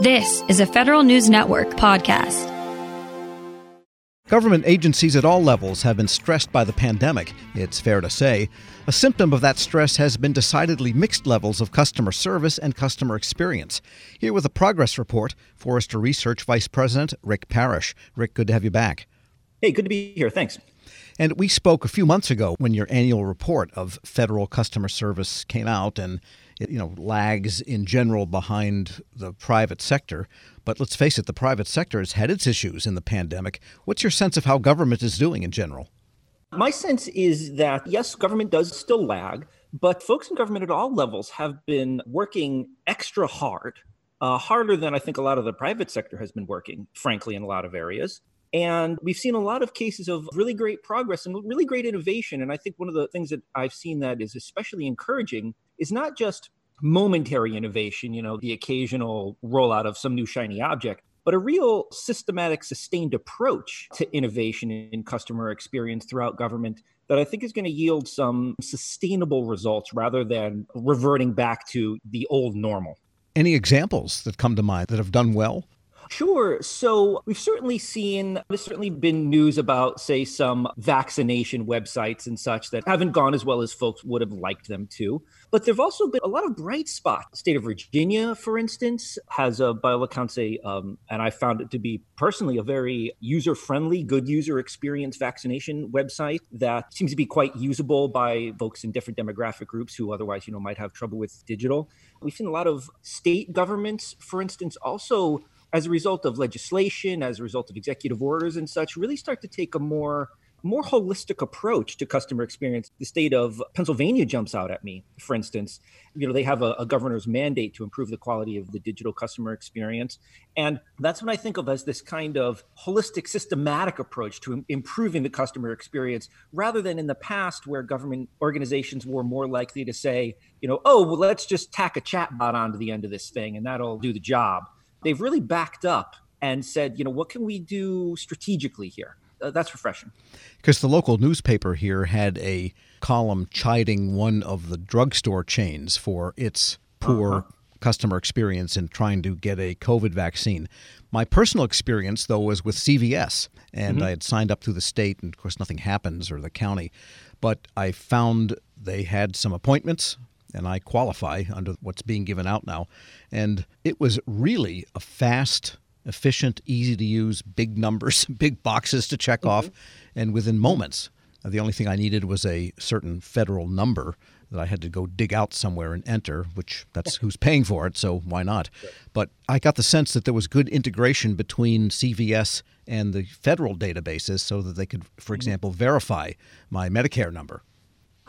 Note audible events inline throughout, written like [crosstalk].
This is a Federal News Network podcast. Government agencies at all levels have been stressed by the pandemic, it's fair to say. A symptom of that stress has been decidedly mixed levels of customer service and customer experience. Here with a progress report, Forrester Research Vice President Rick Parrish. Rick, good to have you back. Hey, good to be here. Thanks. And we spoke a few months ago when your annual report of federal customer service came out and it, you know lags in general behind the private sector. But let's face it, the private sector has had its issues in the pandemic. What's your sense of how government is doing in general? My sense is that yes, government does still lag, but folks in government at all levels have been working extra hard, uh, harder than I think a lot of the private sector has been working, frankly, in a lot of areas. And we've seen a lot of cases of really great progress and really great innovation. And I think one of the things that I've seen that is especially encouraging is not just momentary innovation, you know, the occasional rollout of some new shiny object, but a real systematic, sustained approach to innovation in customer experience throughout government that I think is going to yield some sustainable results rather than reverting back to the old normal. Any examples that come to mind that have done well? Sure. So we've certainly seen, there's certainly been news about, say, some vaccination websites and such that haven't gone as well as folks would have liked them to. But there've also been a lot of bright spots. State of Virginia, for instance, has a, by all accounts, a, um, and I found it to be personally a very user friendly, good user experience vaccination website that seems to be quite usable by folks in different demographic groups who otherwise, you know, might have trouble with digital. We've seen a lot of state governments, for instance, also as a result of legislation, as a result of executive orders and such, really start to take a more more holistic approach to customer experience. The state of Pennsylvania jumps out at me, for instance. You know, they have a, a, governor's mandate to improve the quality of the digital customer experience. And that's what I think of as this kind of holistic, systematic approach to improving the customer experience, rather than in the past where government organizations were more likely to say, you know, oh, well, let's just tack a chatbot onto the end of this thing and that'll do the job they've really backed up and said, you know, what can we do strategically here? Uh, that's refreshing. Because the local newspaper here had a column chiding one of the drugstore chains for its poor uh-huh. customer experience in trying to get a COVID vaccine. My personal experience, though, was with CVS, and mm-hmm. I had signed up through the state, and of course, nothing happens or the county. But I found they had some appointments and I qualify under what's being given out now. And it was really a fast, efficient, easy to use, big numbers, [laughs] big boxes to check mm-hmm. off, and within moments. The only thing I needed was a certain federal number that I had to go dig out somewhere and enter, which that's [laughs] who's paying for it, so why not? But I got the sense that there was good integration between CVS and the federal databases so that they could, for mm-hmm. example, verify my Medicare number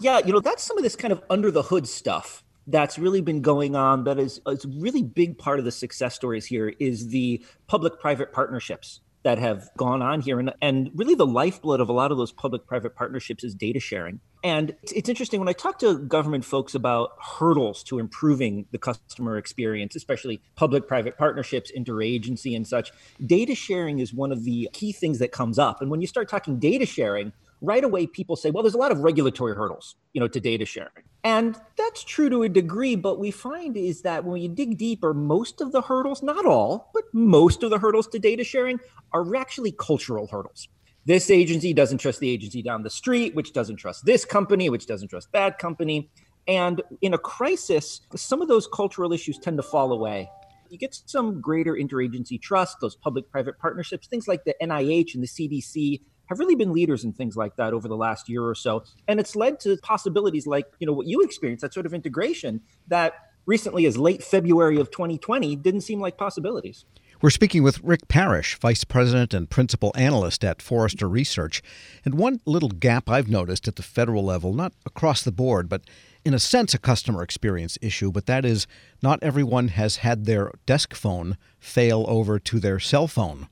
yeah, you know, that's some of this kind of under the hood stuff that's really been going on that is a really big part of the success stories here is the public private partnerships that have gone on here. And and really the lifeblood of a lot of those public private partnerships is data sharing. And it's, it's interesting when i talk to government folks about hurdles to improving the customer experience especially public private partnerships interagency and such data sharing is one of the key things that comes up. And when you start talking data sharing right away people say, well, there's a lot of regulatory hurdles, you know, to data sharing. And that's true to a degree, but we find is that when you dig deeper, most of the hurdles, not all, but most of the hurdles to data sharing are actually cultural hurdles. This agency doesn't trust the agency down the street, which doesn't trust this company, which doesn't trust that company. And in a crisis, some of those cultural issues tend to fall away. You get some greater interagency trust, those public private partnerships, things like the NIH and the CDC have really been leaders in things like that over the last year or so. And it's led to possibilities like, you know, what you experienced, that sort of integration that recently as late February of 2020 didn't seem like possibilities. We're speaking with Rick Parrish, Vice President and Principal Analyst at Forrester Research. And one little gap I've noticed at the federal level, not across the board, but in a sense a customer experience issue, but that is not everyone has had their desk phone fail over to their cell phone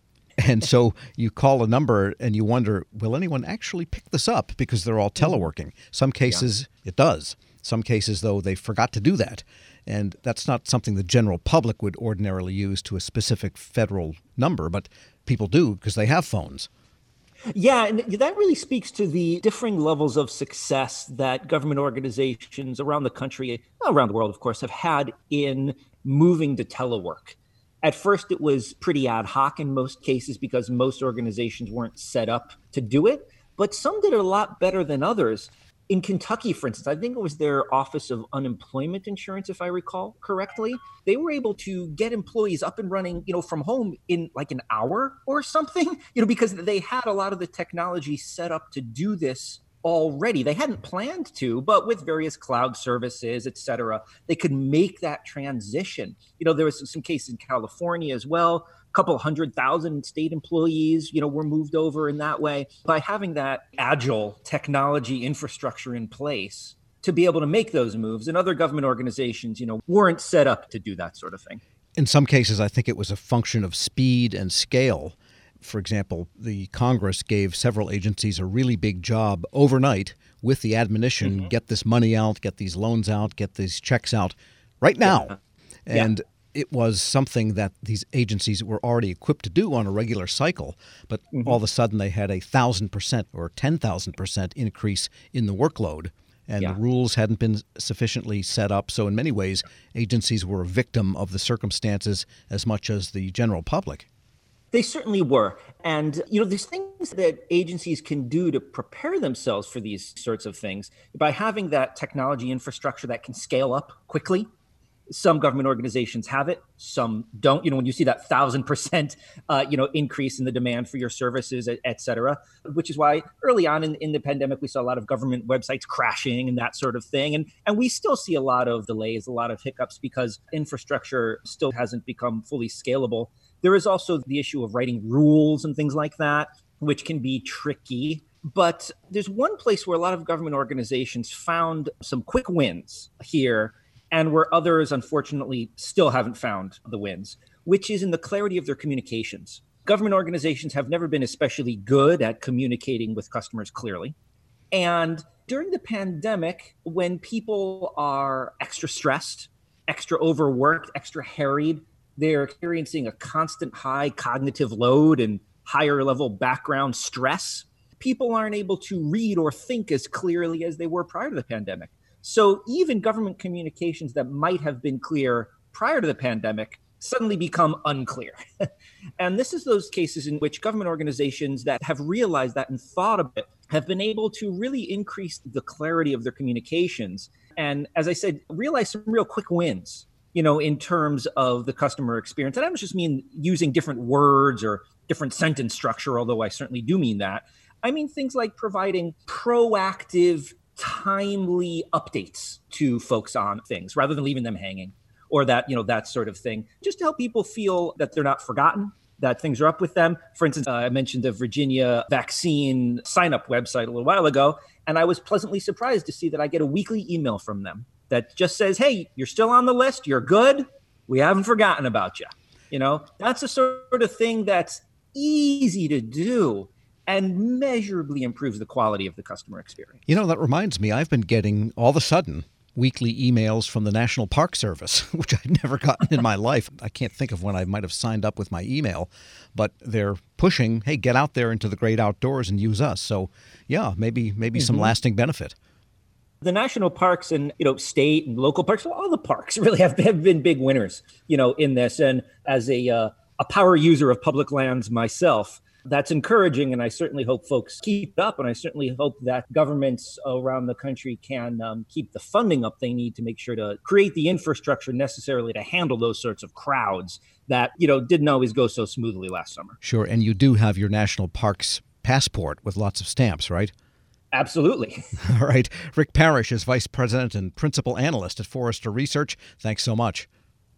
and so you call a number and you wonder, will anyone actually pick this up because they're all teleworking? Some cases yeah. it does. Some cases, though, they forgot to do that. And that's not something the general public would ordinarily use to a specific federal number, but people do because they have phones. Yeah, and that really speaks to the differing levels of success that government organizations around the country, around the world, of course, have had in moving to telework. At first, it was pretty ad hoc in most cases because most organizations weren't set up to do it, but some did it a lot better than others. In Kentucky, for instance, I think it was their Office of Unemployment Insurance, if I recall correctly. They were able to get employees up and running, you know, from home in like an hour or something, [laughs] you know, because they had a lot of the technology set up to do this already. They hadn't planned to, but with various cloud services, et cetera, they could make that transition. You know, there was some cases in California as well. A couple hundred thousand state employees, you know, were moved over in that way by having that agile technology infrastructure in place to be able to make those moves. And other government organizations, you know, weren't set up to do that sort of thing. In some cases, I think it was a function of speed and scale for example, the Congress gave several agencies a really big job overnight with the admonition mm-hmm. get this money out, get these loans out, get these checks out right now. Yeah. And yeah. it was something that these agencies were already equipped to do on a regular cycle. But mm-hmm. all of a sudden, they had a thousand percent or 10,000 percent increase in the workload. And yeah. the rules hadn't been sufficiently set up. So, in many ways, agencies were a victim of the circumstances as much as the general public. They certainly were. And, you know, there's things that agencies can do to prepare themselves for these sorts of things by having that technology infrastructure that can scale up quickly. Some government organizations have it, some don't. You know, when you see that thousand percent, uh, you know, increase in the demand for your services, et, et cetera, which is why early on in, in the pandemic we saw a lot of government websites crashing and that sort of thing, and and we still see a lot of delays, a lot of hiccups because infrastructure still hasn't become fully scalable. There is also the issue of writing rules and things like that, which can be tricky. But there's one place where a lot of government organizations found some quick wins here, and where others, unfortunately, still haven't found the wins, which is in the clarity of their communications. Government organizations have never been especially good at communicating with customers clearly. And during the pandemic, when people are extra stressed, extra overworked, extra harried, they're experiencing a constant high cognitive load and higher level background stress. People aren't able to read or think as clearly as they were prior to the pandemic. So even government communications that might have been clear prior to the pandemic suddenly become unclear. [laughs] and this is those cases in which government organizations that have realized that and thought of it have been able to really increase the clarity of their communications. And as I said, realize some real quick wins you know, in terms of the customer experience. And I don't just mean using different words or different sentence structure, although I certainly do mean that. I mean things like providing proactive, timely updates to folks on things rather than leaving them hanging or that, you know, that sort of thing, just to help people feel that they're not forgotten, that things are up with them. For instance, uh, I mentioned the Virginia vaccine sign up website a little while ago, and I was pleasantly surprised to see that I get a weekly email from them that just says, "Hey, you're still on the list. You're good. We haven't forgotten about you." You know, that's the sort of thing that's easy to do and measurably improves the quality of the customer experience. You know, that reminds me, I've been getting all of a sudden weekly emails from the National Park Service, [laughs] which I'd never gotten in my [laughs] life. I can't think of when I might have signed up with my email, but they're pushing, hey, get out there into the great outdoors and use us. So, yeah, maybe maybe mm-hmm. some lasting benefit. The national parks and you know state and local parks, all the parks [laughs] really have, have been big winners, you know, in this. And as a uh, a power user of public lands myself, that's encouraging, and I certainly hope folks keep up. And I certainly hope that governments around the country can um, keep the funding up they need to make sure to create the infrastructure necessarily to handle those sorts of crowds that you know didn't always go so smoothly last summer. Sure, and you do have your national parks passport with lots of stamps, right? Absolutely. [laughs] All right. Rick Parrish is Vice President and Principal Analyst at Forrester Research. Thanks so much.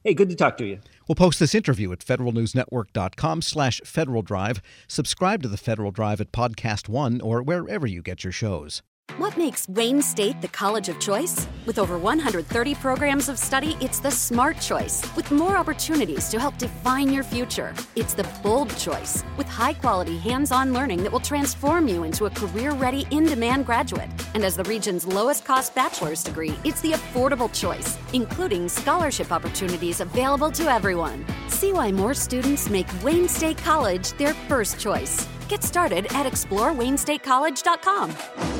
Hey, good to talk to you. We'll post this interview at federalnewsnetwork.com slash Federal Drive. Subscribe to the Federal Drive at Podcast One or wherever you get your shows. What makes Wayne State the college of choice? With over 130 programs of study, it's the smart choice. With more opportunities to help define your future, it's the bold choice. With high quality hands on learning that will transform you into a career ready, in demand graduate. And as the region's lowest cost bachelor's degree, it's the affordable choice, including scholarship opportunities available to everyone. See why more students make Wayne State College their first choice. Get started at explorewaynestatecollege.com.